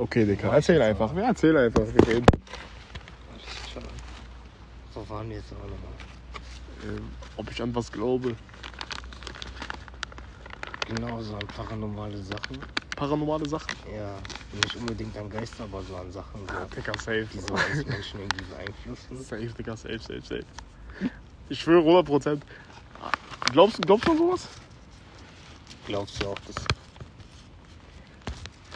Okay, Digga. Erzähl einfach. Ja, erzähl einfach. Wir reden. Wo waren wir jetzt auch nochmal? Ähm, ob ich an was glaube. Genau, so an paranormale Sachen. Paranormale Sachen. Ja, nicht unbedingt an Geister, aber so an Sachen, so, Ja, Digga, safe. die so uns Menschen irgendwie beeinflussen. Safe, Digga, safe, safe, safe. Ich schwöre 100 Prozent. Glaubst du, glaubst du an sowas? Glaubst du auch, dass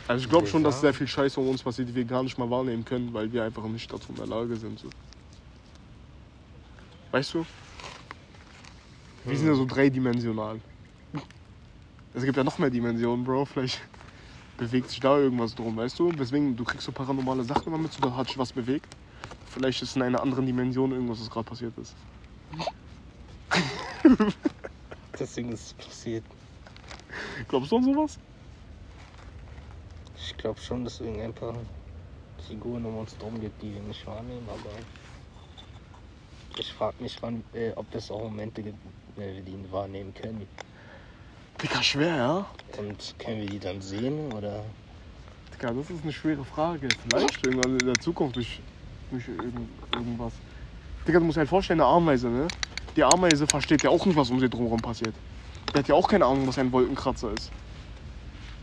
Also ich glaube schon, dass sehr viel Scheiße um uns passiert, die wir gar nicht mal wahrnehmen können, weil wir einfach nicht dazu in der Lage sind. So. Weißt du? Wir sind ja so dreidimensional. Es gibt ja noch mehr Dimensionen, Bro. Vielleicht bewegt sich da irgendwas drum, weißt du? Deswegen, du kriegst so paranormale Sachen immer mit, so da hat sich was bewegt. Vielleicht ist in einer anderen Dimension irgendwas, was gerade passiert ist. deswegen ist es passiert? Glaubst du an sowas? Ich glaube schon, dass es irgendein paar Figuren um uns drum gibt, die wir nicht wahrnehmen, aber ich frage mich, wann, äh, ob es auch Momente gibt, wenn wir die wahrnehmen können. Digga, schwer, ja? Und können wir die dann sehen oder? Digga, das ist eine schwere Frage. Vielleicht irgendwann in der Zukunft durch, durch irgend, irgendwas. Digga, du musst dir halt vorstellen, eine Ameise, ne? Die Ameise versteht ja auch nicht, was um sie drumherum passiert. Die hat ja auch keine Ahnung, was ein Wolkenkratzer ist.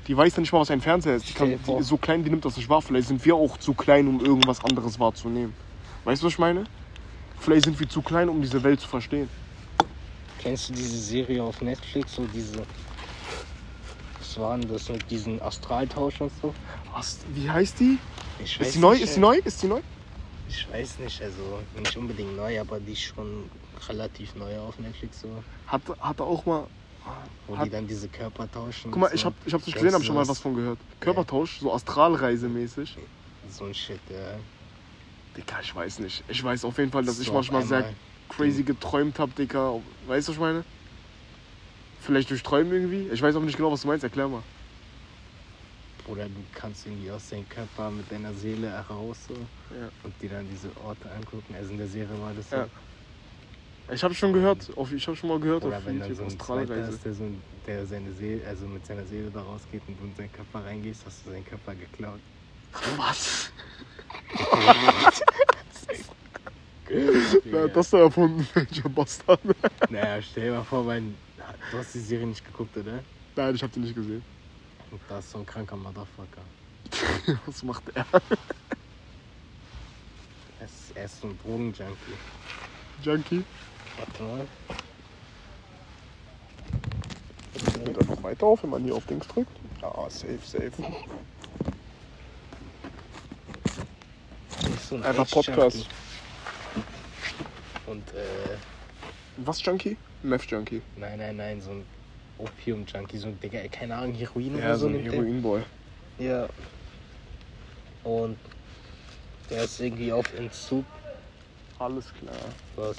Die weiß ja nicht mal, was ein Fernseher ist. Die, kann, die ist so klein, die nimmt das nicht wahr. Vielleicht sind wir auch zu klein, um irgendwas anderes wahrzunehmen. Weißt du, was ich meine? Vielleicht sind wir zu klein, um diese Welt zu verstehen. Kennst du diese Serie auf Netflix, so diese. Was war denn das mit diesen Astraltausch und so? Was, wie heißt die? Ich Ist die neu? nicht, Ist die ey. neu? Ist die neu? Ich weiß nicht, also nicht unbedingt neu, aber die ist schon relativ neu auf Netflix, so. Hat, hat er auch mal. Wo Hat- die dann diese Körper tauschen. Guck mal, und ich so. hab, ich hab's nicht gesehen, hab schon mal was von gehört. Körpertausch, so Astralreisemäßig. So ein Shit, ja. Digga, ich weiß nicht. Ich weiß auf jeden Fall, dass ich So auf manchmal sehr crazy geträumt habe, Digga. Weißt du, was ich meine? Vielleicht durch Träumen irgendwie? Ich weiß auch nicht genau, was du meinst. Erklär mal. Oder du kannst irgendwie aus deinem Körper mit deiner Seele heraus so, Ja. und dir dann diese Orte angucken. Also in der Serie war das so. Ja. Ich habe schon gehört, auf, ich habe schon mal gehört Oder auf wenn dann YouTube so ein Astralreise. ist, der, so, der seine Seele, also mit seiner Seele da rausgeht und du in seinen Körper reingehst, hast du seinen Körper geklaut. Was? Wer hat das da erfunden? Welcher Bastard? Naja, stell dir mal vor, mein, du hast die Serie nicht geguckt, oder? Nein, ich hab die nicht gesehen. Und da ist so ein kranker Motherfucker. Was macht er? Er ist, er ist so ein Drogenjunkie. Junkie? Warte mal. Geht einfach weiter auf, wenn man hier auf Dings drückt. Ja, safe, safe. So ein Einfach. Podcast. Und äh, Was Junkie? Meth Junkie. nein, nein, nein, so ein Opium-Junkie, so ein Digga, keine Ahnung, Heroin Ja, oder so so. ein. Heroinboy. Ja. Und der ist irgendwie auf Entzug. Alles klar. Was?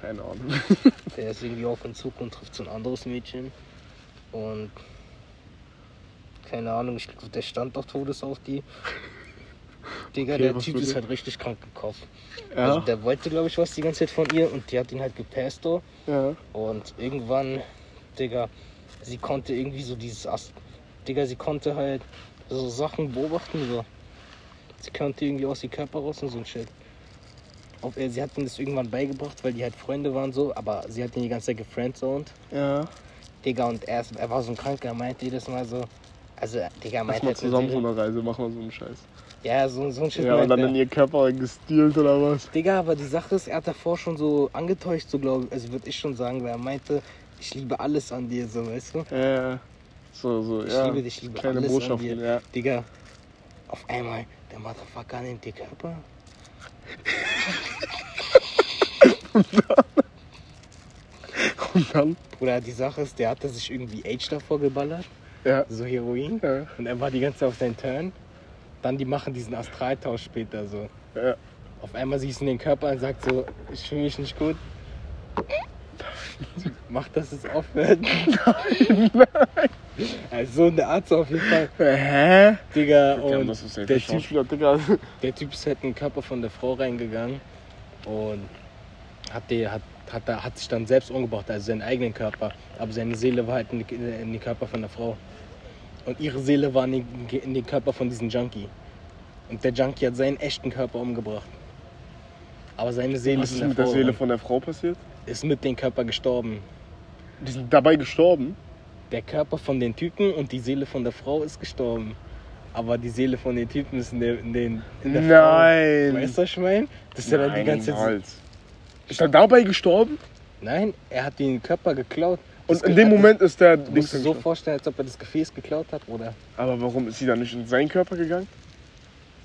Keine Ahnung. Der ist irgendwie auf Entzug und trifft so ein anderes Mädchen. Und keine Ahnung, ich glaube, der stand auf Todes auf die. Digga, Okay, der Typ ist halt richtig krank im Kopf. Ja, Also der wollte, glaube ich, was die ganze Zeit von ihr und die hat ihn halt gepasst. ja. Und irgendwann, Digga, sie konnte irgendwie so dieses Ast. Digga, sie konnte halt so Sachen beobachten. So. Sie konnte irgendwie aus dem Körper raus und so ein Shit. Ob er, sie hat ihm das irgendwann beigebracht, weil die halt Freunde waren so, aber sie hat ihn die ganze Zeit gefriendzoned. Ja. Digga, und er, ist, er war so ein Kranker, er meinte jedes Mal so. Also, Digga, Lass meinte mal er zusammen so eine Reise, machen wir so einen Scheiß. Ja, so, so ein Shit. Ja, und dann er. in ihr Körper gestealt oder was? Digga, aber die Sache ist, er hat davor schon so angetäuscht, so glaube ich, also würde ich schon sagen, weil er meinte, ich liebe alles an dir, so, weißt du? Ja, ja. So, so, Ich ja. liebe dich, ich liebe Kleine alles Botschaften, an dir. ja. Digga, auf einmal, der Motherfucker nimmt den Körper. Und dann? Bruder, die Sache ist, der hatte sich irgendwie Age davor geballert, Ja. so Heroin. Ja. Und er war die ganze Zeit auf seinen Turn. Dann die machen diesen Astraltausch später so. Ja. Auf einmal siehst du den Körper und sagt so, ich fühle mich nicht gut. Mach, dass es aufhört. Also so eine Art so auf jeden Fall. Hä? Digga, und der der typ, der Typ ist halt in den Körper von der Frau reingegangen und hat, die, hat, hat, hat sich dann selbst umgebracht, also seinen eigenen Körper. Aber seine Seele war halt in, in den Körper von der Frau. Und ihre Seele war in den, in den Körper von diesem Junkie. Und der Junkie hat seinen echten Körper umgebracht. Aber seine Seele Was ist ist mit der der Seele drin. von der Frau passiert? ist mit dem Körper gestorben. Die sind dabei gestorben. Der Körper von den Typen und die Seele von der Frau ist gestorben. Aber die Seele von den Typen ist in der, in den, in der Nein. Frau. Weißt du, was ich meine? Das ist ja dann die ganze niemals. Ist er dabei gestorben? Nein, er hat den Körper geklaut. Und in dem Moment ist der Du musst dir so vorstellen, als ob er das Gefäß geklaut hat, oder? Aber warum ist sie dann nicht in seinen Körper gegangen?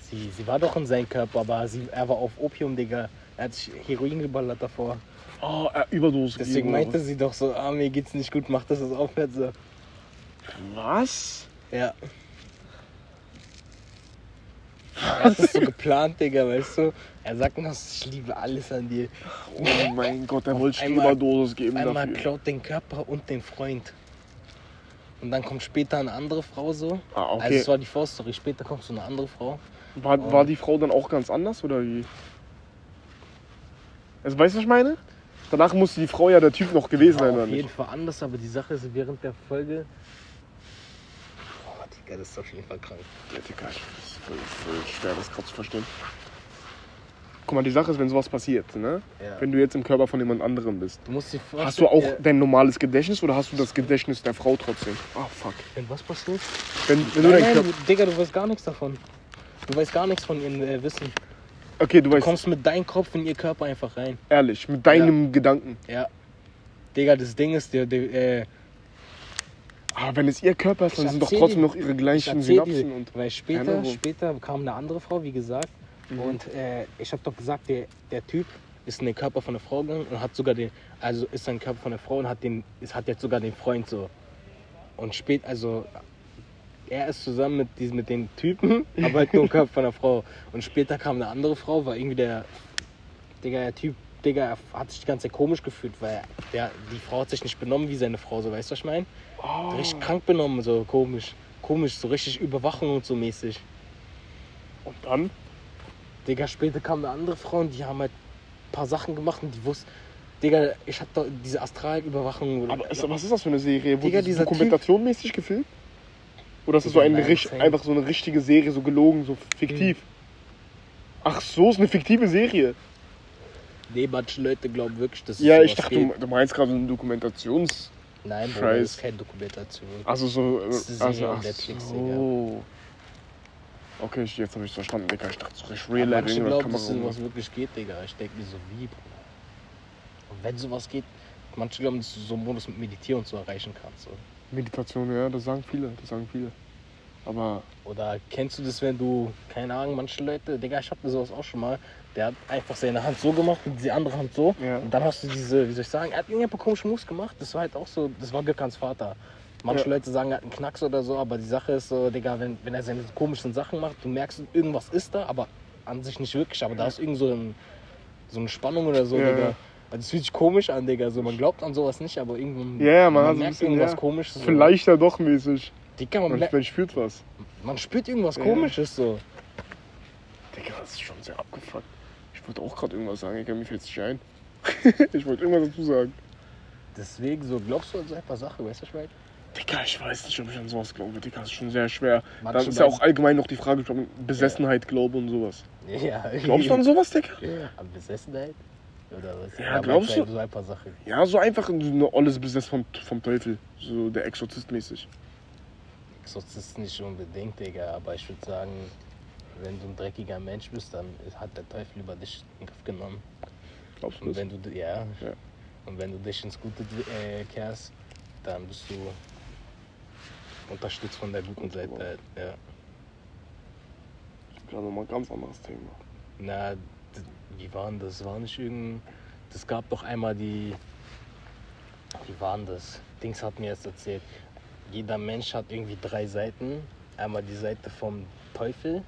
Sie, sie war doch in seinem Körper, aber sie, er war auf Opium, Digga. Er hat sich Heroin geballert davor. Oh, er Überdose Deswegen meinte sie doch so, ah, mir geht's nicht gut, mach das jetzt aufwärts. So. was? Ja. Hat das so geplant, Digga, weißt du? Er sagt noch, ich liebe alles an dir. Oh mein Gott, er wollte Überdosis geben Einmal dafür. klaut den Körper und den Freund. Und dann kommt später eine andere Frau so. Ah, okay. Also es war die Vorstory, später kommt so eine andere Frau. War, war die Frau dann auch ganz anders oder wie? Also weißt du, was ich meine? Danach musste die Frau ja der Typ noch gewesen sein, oder auf jeden nicht? Fall anders, aber die Sache ist, während der Folge. Boah, Digga, das ist auf jeden Fall krank. Ja, Digga, das ist voll, voll schwer, das gerade zu verstehen. Guck mal, die Sache ist, wenn sowas passiert, ne? Ja. Wenn du jetzt im Körper von jemand anderem bist, Du hast du auch dein normales Gedächtnis oder hast du das Gedächtnis der Frau trotzdem? Ah, fuck. Wenn was passiert? Wenn, wenn du Nein, dein nein, Körper. du, Digga, du weißt gar nichts davon. Du weißt gar nichts von ihrem äh, Wissen. Okay, du Du weißt, kommst mit deinem Kopf in ihr Körper einfach rein. ehrlich, mit deinem Gedanken. Ja. Digga, das Ding ist, der, der, äh, Aber Ah, wenn es ihr Körper ist, dann sind doch trotzdem dir- noch ihre ich gleichen Synapsen und. weil später, Erinnerung. später kam eine andere Frau, wie gesagt. Mhm. Und äh, ich habe doch gesagt, der, der Typ ist in den Körper von der Frau gegangen und hat sogar den, also ist in den Körper von der Frau und hat den, ist, hat jetzt sogar den Freund so. Und spät, also er ist zusammen mit diesem, mit den Typen, aber halt nur im Körper von der Frau. Und später kam eine andere Frau, war irgendwie der, Digga, der Typ, Digga, er hat sich die ganze Zeit komisch gefühlt, weil der, die Frau hat sich nicht benommen wie seine Frau, so weißt du, was ich meine? Oh. Richtig krank benommen, so komisch. Komisch, so richtig Überwachung und so mäßig. Und dann? Digga, später kam eine andere Frau und die haben halt ein paar Sachen gemacht und die wussten, Digga, ich hab doch diese Astralüberwachung. Aber ist, was ist das für eine Serie? Wurde Digga, das dokumentationmäßig gefilmt? Oder ist das so Digga, eine, nein, richt- safe. einfach so eine richtige Serie, so gelogen, so fiktiv? Ach so, ist eine fiktive Serie. Nee, manche Leute glauben wirklich, dass es Ja, ich dachte, gibt. du, meinst gerade so eine Dokumentations... Nein, Bro, das ist keine Dokumentation. Also so... Das ist eine Also, Serie ach Netflix, so. Okay, ich- jetzt habe ich es verstanden, Digga. Ich dachte, so richtig Real Life irgendwas glauben, dass sowas wirklich geht, Digga. Ich denke mir so, wie, Bruder? Und wenn sowas geht, manche glauben, dass du so einen Modus mit Meditieren so erreichen kannst. So. Meditation, ja, das sagen viele, das sagen viele. Aber Oder kennst du das, wenn du, keine Ahnung, manche Leute, Digga, ich hatte sowas auch schon mal, der hat einfach seine Hand so gemacht und die andere Hand so. Ja. Und dann hast du diese, wie soll ich sagen, er hat irgendwie ein paar komische Moves gemacht. Das war halt auch so, das war Gökans Vater. Manche Ja. Leute sagen, er hat einen Knacks oder so, aber die Sache ist so, Digga, wenn, wenn er seine komischen Sachen macht, du merkst, irgendwas ist da, aber an sich nicht wirklich. Aber da ist irgend so, ein, so eine Spannung oder so, Ja, Digga. ja. Also es fühlt sich komisch an, Digga. So, man glaubt an sowas nicht, aber irgendwann Ja, ja, man hat merkt bisschen, irgendwas ja, komisches. So. vielleicht ja doch mäßig. Digga, man, Man, man spürt was. man spürt irgendwas Ja. komisches so. Digga, das ist schon sehr abgefuckt. Ich wollte auch gerade irgendwas sagen, Digga, mir fällt es nicht ein. ich wollte irgendwas dazu sagen. Deswegen so, glaubst du an so ein paar Sachen, weißt du, was ich meine? Digga, ich weiß nicht, ob ich an sowas glaube. Digga, das ist schon sehr schwer. Manche Da ist ja auch allgemein noch die Frage, ob ich an Besessenheit glaube und sowas. Ja. Glaubst du an sowas, Digga? An Besessenheit? Oder was? Ja, glaubst manchmal du? So ein paar Sachen. Ja, so einfach eine olles Besessen vom, vom Teufel. So der Exorzist mäßig. Exorzist nicht unbedingt, Digga, aber ich würde sagen, wenn du ein dreckiger Mensch bist, dann hat der Teufel über dich in den Griff genommen. Glaubst du Und wenn du, ja, Ja. und wenn du dich ins Gute äh, kehrst, dann bist du unterstützt von der guten Seite. halt, Ja. Gerade mal ein ganz anderes Thema. Na, wie war denn das? War nicht irgendein. Das gab doch einmal die. Wie war denn das? Dings hat mir jetzt erzählt. Jeder Mensch hat irgendwie drei Seiten. Einmal die Seite vom Teufel.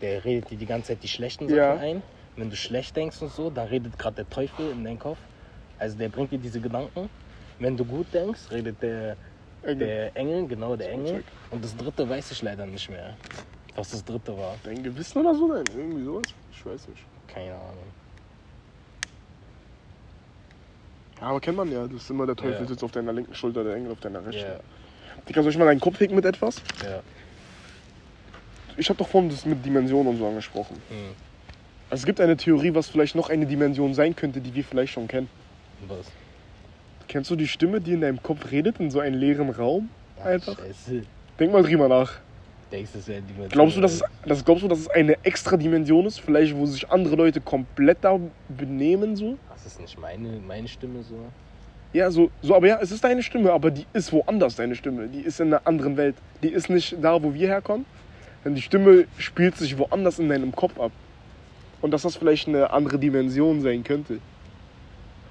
Der redet dir die ganze Zeit die schlechten Sachen Ja. ein. Wenn du schlecht denkst und so, da redet gerade der Teufel in deinem Kopf. Also der bringt dir diese Gedanken. Wenn du gut denkst, redet der, Engel. der Engel, genau der Engel. Zeug. Und das dritte weiß ich leider nicht mehr. Was das dritte war. Dein Gewissen oder so? Nein, irgendwie sowas? Ich weiß nicht. Keine Ahnung. Ja, aber kennt man ja. Das ist immer der Teufel Ja. sitzt auf deiner linken Schulter, der Engel auf deiner rechten. Ja, Digga, soll ich mal deinen Kopf ficken mit etwas? ja. ich habe doch vorhin das mit Dimensionen und so angesprochen. Hm. Also es gibt eine Theorie, was vielleicht noch eine Dimension sein könnte, die wir vielleicht schon kennen. Was? Kennst du die Stimme, die in deinem Kopf redet, in so einem leeren Raum? Ach, Einfach. Scheiße. Denk mal drüber nach. Denkst du, das wäre die Glaubst du, dass es, das, glaubst du, dass es eine extra Dimension ist? Vielleicht, wo sich andere Leute komplett da benehmen so? Das ist nicht meine, meine Stimme so. Ja, so, so, aber ja, es ist deine Stimme, aber die ist woanders, deine Stimme. Die ist in einer anderen Welt. Die ist nicht da, wo wir herkommen. Denn die Stimme spielt sich woanders in deinem Kopf ab. Und dass das vielleicht eine andere Dimension sein könnte.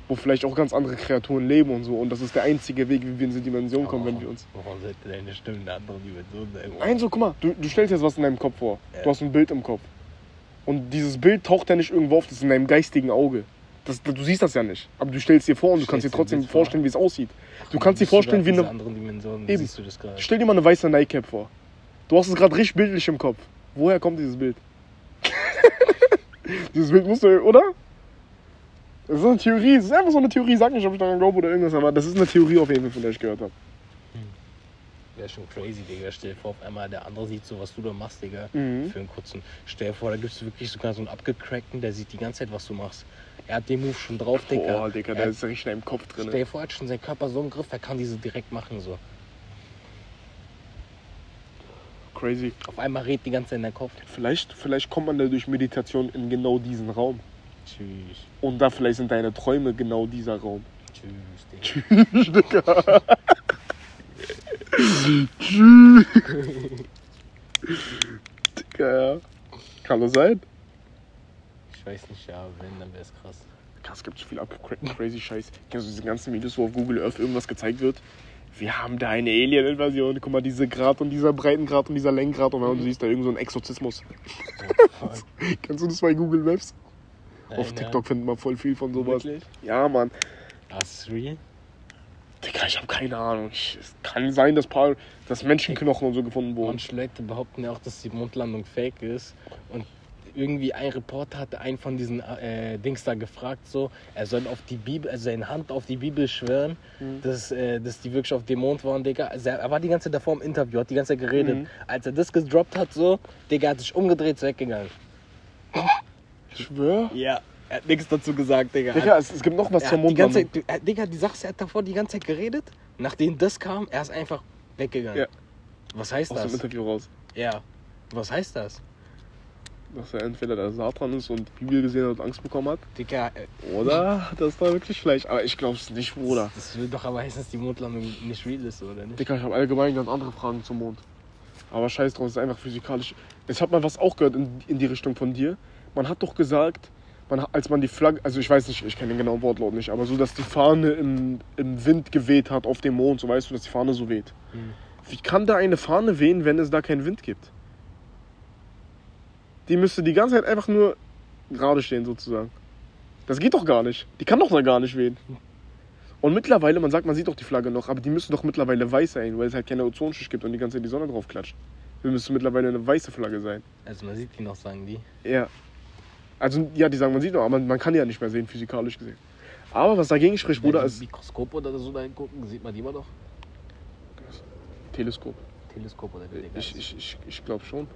Wo vielleicht auch ganz andere Kreaturen leben und so. Und das ist der einzige Weg, wie wir in diese Dimension kommen, wenn wir uns. Warum sollte deine Stimme eine andere Dimension sein? Nein, so guck mal, du, du stellst jetzt was in deinem Kopf vor. Ja. Du hast ein Bild im Kopf. Und dieses Bild taucht ja nicht irgendwo auf, das ist in deinem geistigen Auge. Das, du siehst das ja nicht. Aber du stellst dir vor und du kannst dir trotzdem vorstellen, wie es aussieht. Du kannst dir vorstellen, wie eine anderen Dimension Eben. siehst du das gerade. Stell dir mal eine weiße Nike-Cap vor. Du hast es gerade richtig bildlich im Kopf. Woher kommt dieses Bild? dieses Bild musst du, oder? Das ist eine Theorie. Das ist einfach so eine Theorie. Sag nicht, ob ich daran glaube oder irgendwas, aber das ist eine Theorie auf jeden Fall, von der ich gehört habe. Wäre schon crazy, Digga. Stell dir vor, auf einmal der andere sieht so, was du da machst, Digga. Mhm. Für einen kurzen. Stell dir vor, da gibt es wirklich sogar so einen abgecrackten, der sieht die ganze Zeit, was du machst. Er hat den Move schon drauf, Digga. Boah, Digga, der hat- ist richtig in deinem Kopf Stell drin. dir vor, er hat schon seinen Körper so im Griff, er kann diese direkt machen, so. Crazy. Auf einmal redet die ganze Zeit in deinem Kopf. Vielleicht, vielleicht kommt man da durch Meditation in genau diesen Raum. Tschüss. Und da vielleicht sind deine Träume genau dieser Raum. Tschüss, Digga. Tschüss, Digga. Tschüss. Digga, ja. Kann das sein? Ich weiß nicht, ja, wenn, dann wäre es krass. Krass, es gibt so viel abgecrackten crazy Scheiß. Kennst du diese ganzen Videos, wo auf Google Earth irgendwas gezeigt wird? Wir haben da eine Alien-Invasion. Guck mal, diese Grad und dieser Breitengrad und dieser Längengrad und dann siehst du da irgend so einen Exorzismus. Kennst du das bei Google Maps? Auf Nein, TikTok findet man voll viel von Ja. sowas. Wirklich? Ja, Mann. Ah, ist real? Digga, ich habe keine Ahnung. Ich, es kann sein, dass, paar, dass Menschenknochen und so gefunden wurden. Manche Leute behaupten ja auch, dass die Mondlandung fake ist. Und irgendwie ein Reporter hatte einen von diesen äh, Dings da gefragt, so, er soll auf die Bibel, also seine Hand auf die Bibel schwören, Mhm. dass, äh, dass die wirklich auf dem Mond waren, Digga. Also er, er war die ganze Zeit davor im Interview, hat die ganze Zeit geredet. Mhm. Als er das gedroppt hat, so, Digga, hat sich umgedreht, ist weggegangen. Ich schwör. Ja. Er hat nichts dazu gesagt, Digga. Digga, es, es gibt noch was er zur hat die ganze Mondlandung. Zeit, er, Digga, die Sache er hat davor die ganze Zeit geredet. Nachdem das kam, er ist einfach weggegangen. Ja. Was heißt Aus dem das? Interview raus. Ja. Was heißt das? Dass er entweder der Satan ist und die Bibel gesehen hat und Angst bekommen hat. Digga, äh, Oder das war wirklich vielleicht. Aber ich glaube es nicht, Bruder. das will doch aber heißen, dass die Mondlandung nicht real ist, oder nicht? Digga, ich habe allgemein ganz andere Fragen zum Mond. Aber scheiß drauf, es ist einfach physikalisch. Ich habe mal was auch gehört in, in die Richtung von dir. Man hat doch gesagt, man, als man die Flagge, also ich weiß nicht, ich kenne den genauen Wortlaut nicht, aber so, dass die Fahne im, im Wind geweht hat auf dem Mond, so weißt du, dass die Fahne so weht. Hm. Wie kann da eine Fahne wehen, wenn es da keinen Wind gibt? Die müsste die ganze Zeit einfach nur gerade stehen, sozusagen. Das geht doch gar nicht. Die kann doch da gar nicht wehen. Und mittlerweile, man sagt, man sieht doch die Flagge noch, aber die müsste doch mittlerweile weiß sein, weil es halt keine Ozonschicht gibt und die ganze Zeit die Sonne drauf klatscht. Die müsste mittlerweile eine weiße Flagge sein. Also man sieht die noch, sagen die. Ja. Also, ja, die sagen, man sieht noch, aber man kann die ja nicht mehr sehen, physikalisch gesehen. Aber was dagegen spricht, Bruder, ist Mikroskop oder so da gucken, sieht man die immer noch? Teleskop. Teleskop oder wie Ich, ich, ich, ich glaube schon.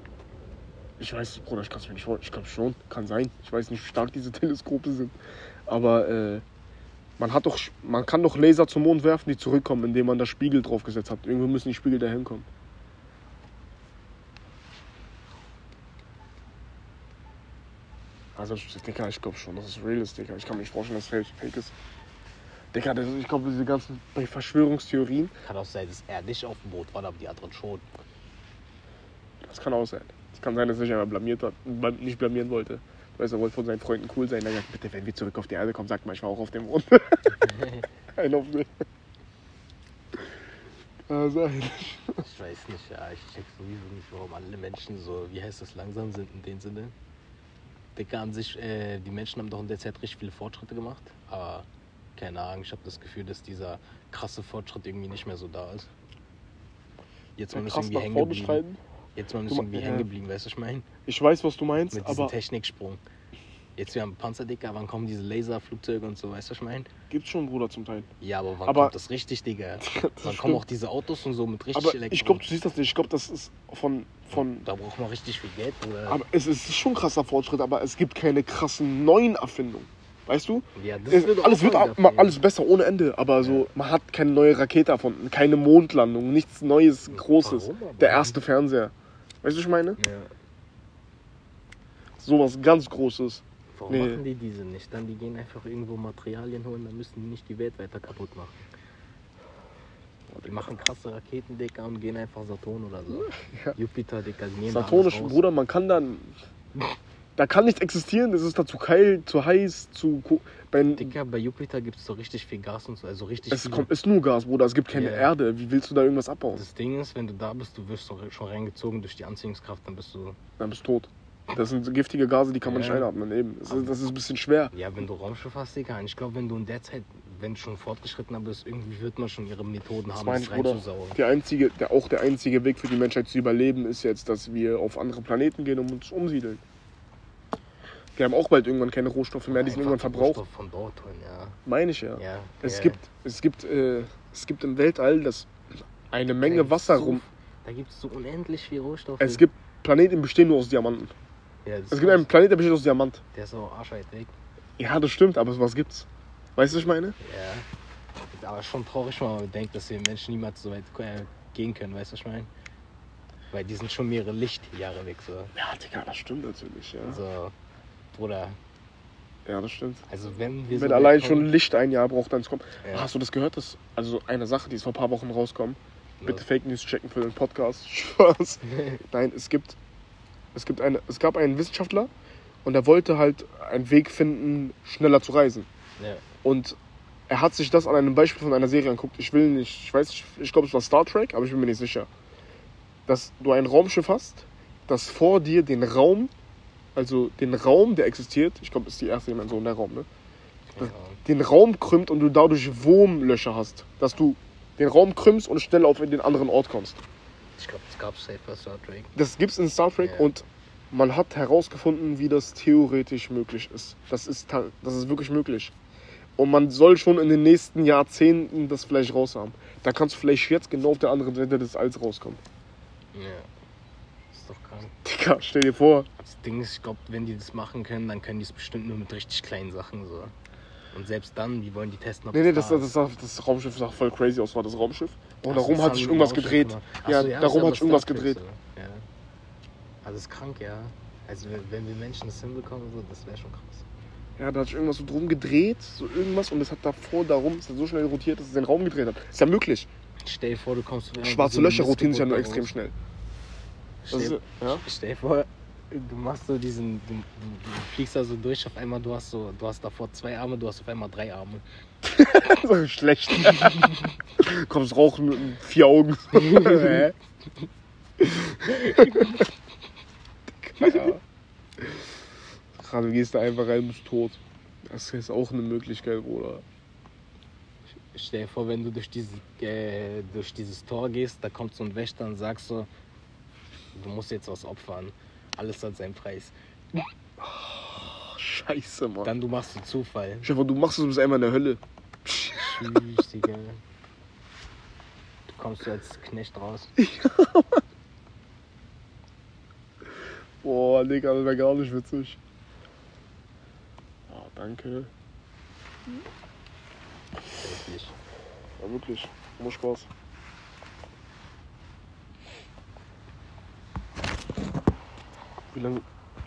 Ich weiß, Bruder, ich kann es mir nicht vorstellen. Ich glaube schon. Kann sein. Ich weiß nicht, wie stark diese Teleskope sind. Aber äh, man hat doch, man kann doch Laser zum Mond werfen, die zurückkommen, indem man da Spiegel draufgesetzt hat. Irgendwo müssen die Spiegel dahin kommen. Also, Digga, ich glaube schon, dass es real ist, Digga. Ich kann mir nicht vorstellen, dass es fake- fake ist. Digga, das, ich glaube, diese ganzen Verschwörungstheorien, Kann auch sein, dass er nicht auf dem Boot war, aber die anderen schon. Das kann auch sein. Es kann sein, dass er sich einmal blamiert hat, nicht blamieren wollte. Weil er wollte von seinen Freunden cool sein. Er sagt, bitte, wenn wir zurück auf die Erde kommen, sag mal, ich war auch auf dem Mond. Ein auf mich. Kann sein. Ich weiß nicht, ja, ich check sowieso nicht, warum alle Menschen so, wie heißt das, langsam sind in dem Sinne. Digga, an sich, äh, die Menschen haben doch in der Zeit richtig viele Fortschritte gemacht, aber keine Ahnung, ich habe das Gefühl, dass dieser krasse Fortschritt irgendwie nicht mehr so da ist. Jetzt mal ist Krass irgendwie hängen geblieben. Jetzt mal ist irgendwie ja. hängen geblieben, weißt du, was ich meine? Ich weiß, was du meinst, Mit diesem aber Techniksprung. Jetzt wir haben Panzer, Digga, wann kommen diese Laserflugzeuge und so, weißt du, was ich meine? Gibt's schon, Bruder, zum Teil. Ja, aber wann Aber- kommt das richtig, Digga? Das Wann kommen stimmt. auch diese Autos und so mit richtig Aber Elektro? ich glaube, du siehst das nicht. Ich glaube, das ist von, von Da braucht man richtig viel Geld, Bruder. Aber es ist schon ein krasser Fortschritt, aber es gibt keine krassen neuen Erfindungen. Weißt du? ja, das Es, wird alles wird ma- alles besser ohne Ende, aber so man hat keine neue Rakete erfunden, keine Mondlandung, nichts Neues, Großes. Warum? Der erste Fernseher. Weißt du, was ich meine? Ja. Sowas ganz Großes. Warum Nee. machen die diese nicht? Dann die gehen einfach irgendwo Materialien holen, dann müssen die nicht die Welt weiter kaputt machen. Die machen krasse Raketen, Digga, und gehen einfach Saturn oder so. Ja. Jupiter, Digga, die nehmen da Saturnisch, alles raus. Bruder, man kann dann. Da kann nichts existieren, es ist da zu kalt, zu heiß, zu. Bei, Digga, bei Jupiter gibt es so richtig viel Gas und so, also richtig es viel. kommt, ist nur Gas, Bruder, es gibt keine Ja. Erde. Wie willst du da irgendwas abbauen? Das Ding ist, wenn du da bist, du wirst doch schon reingezogen durch die Anziehungskraft, dann bist du. Dann bist du tot. Das sind giftige Gase, die kann man Ja. nicht einatmen. Eben. Das ist, das ist ein bisschen schwer. Ja, wenn du Raumschiff hast, Digga, ich glaube, wenn du in der Zeit, wenn du schon fortgeschrittener bist, irgendwie wird man schon ihre Methoden Das haben, das reinzusaugen. Der einzige, der, auch der einzige Weg für die Menschheit zu überleben ist jetzt, dass wir auf andere Planeten gehen und uns umsiedeln. Wir haben auch bald irgendwann keine Rohstoffe mehr, die sind irgendwann verbraucht. Rohstoff von dort holen, ja. Meine ich ja. ja Es ja. gibt, es gibt, äh, es gibt im Weltall das eine Menge Wasser so, rum. Da gibt es so unendlich viel Rohstoffe. Es gibt Planeten, die bestehen nur aus Diamanten. Ja, Es gibt einen. Planet, der besteht aus Diamant. Der ist auch arschweit weg. Ja, das stimmt, aber was gibt's? Weißt du, was ich meine? Ja. Aber schon traurig, wenn man bedenkt, dass wir Menschen niemals so weit äh, gehen können, weißt du, was ich meine? Weil die sind schon mehrere Lichtjahre weg, so. Ja, Digga, das stimmt natürlich, ja. Also, Bruder, Ja, das stimmt. also wenn wir Wenn so allein schon Licht ein Jahr braucht, dann es kommt. Ja. Hast du das gehört? Das, also eine Sache, die ist vor ein paar Wochen rauskommen. Bitte? Fake News checken für den Podcast. Spaß. Nein, es gibt, es gibt eine, es gab einen Wissenschaftler und er wollte halt einen Weg finden, schneller zu reisen. ja. Und er hat sich das an einem Beispiel von einer Serie anguckt. Ich will nicht, ich weiß nicht, ich glaube es war Star Trek, aber ich bin mir nicht sicher. Dass du ein Raumschiff hast, das vor dir den Raum, also den Raum, der existiert, ich glaube, das ist die erste Dimension, der Raum, ne? Ahnung. den Raum krümmt und du dadurch Wurmlöcher hast. Dass du den Raum krümmst und schnell auf den anderen Ort kommst. Ich glaube, es gab safe bei Star Trek. Das gibt's in Star Trek Ja. und man hat herausgefunden, wie das theoretisch möglich ist. Das ist, das ist wirklich möglich. Und man soll schon in den nächsten Jahrzehnten das vielleicht raus haben. Da kannst du vielleicht jetzt genau auf der anderen Seite des Alls rauskommen. Ja. Ist doch krank. Digga, stell dir vor. Das Ding ist, ich glaube, wenn die das machen können, dann können die es bestimmt nur mit richtig kleinen Sachen so. Und selbst dann, wie wollen die testen, ob Nee, nee, es das, da das, das, das Raumschiff sah voll crazy aus, war das Raumschiff. Und Ach, darum hat sich irgendwas Raumschiff gedreht. Ach Ja, so, ja, darum hat sich irgendwas gedreht. So. Ja. Also ist krank, ja. Also wenn, wir Menschen das hinbekommen, so, das wäre schon krass. Ja, da hat sich irgendwas so drum gedreht, so irgendwas, und es hat davor darum, es hat so schnell rotiert, dass es den Raum gedreht hat. Ist ja möglich. Stell dir vor, du kommst Schwarze Löcher rotieren sich ja nur extrem schnell. Stell, ist, ja? stell dir vor, du machst so diesen, du, du, du fliegst da so durch, auf einmal du hast so, du hast davor zwei Arme, du hast auf einmal drei Arme. so schlecht. Kommst rauchen mit vier Augen. Hä? Gerade du gehst da einfach rein und bist tot. Das ist auch eine Möglichkeit, Bruder. Stell dir vor, wenn du durch, diese, äh, durch dieses Tor gehst, da kommt so ein Wächter und sagst so, du musst jetzt was opfern. Alles hat seinen Preis. Oh, scheiße, Mann. Dann du machst du Zufall. Stefan, du machst es bis einmal in der Hölle. Tschüss, Digga. Du kommst so als Knecht raus. Boah, Digga, das wäre gar nicht witzig. Oh, danke. Wirklich. Ja, wirklich. Nur Spaß. Wie lange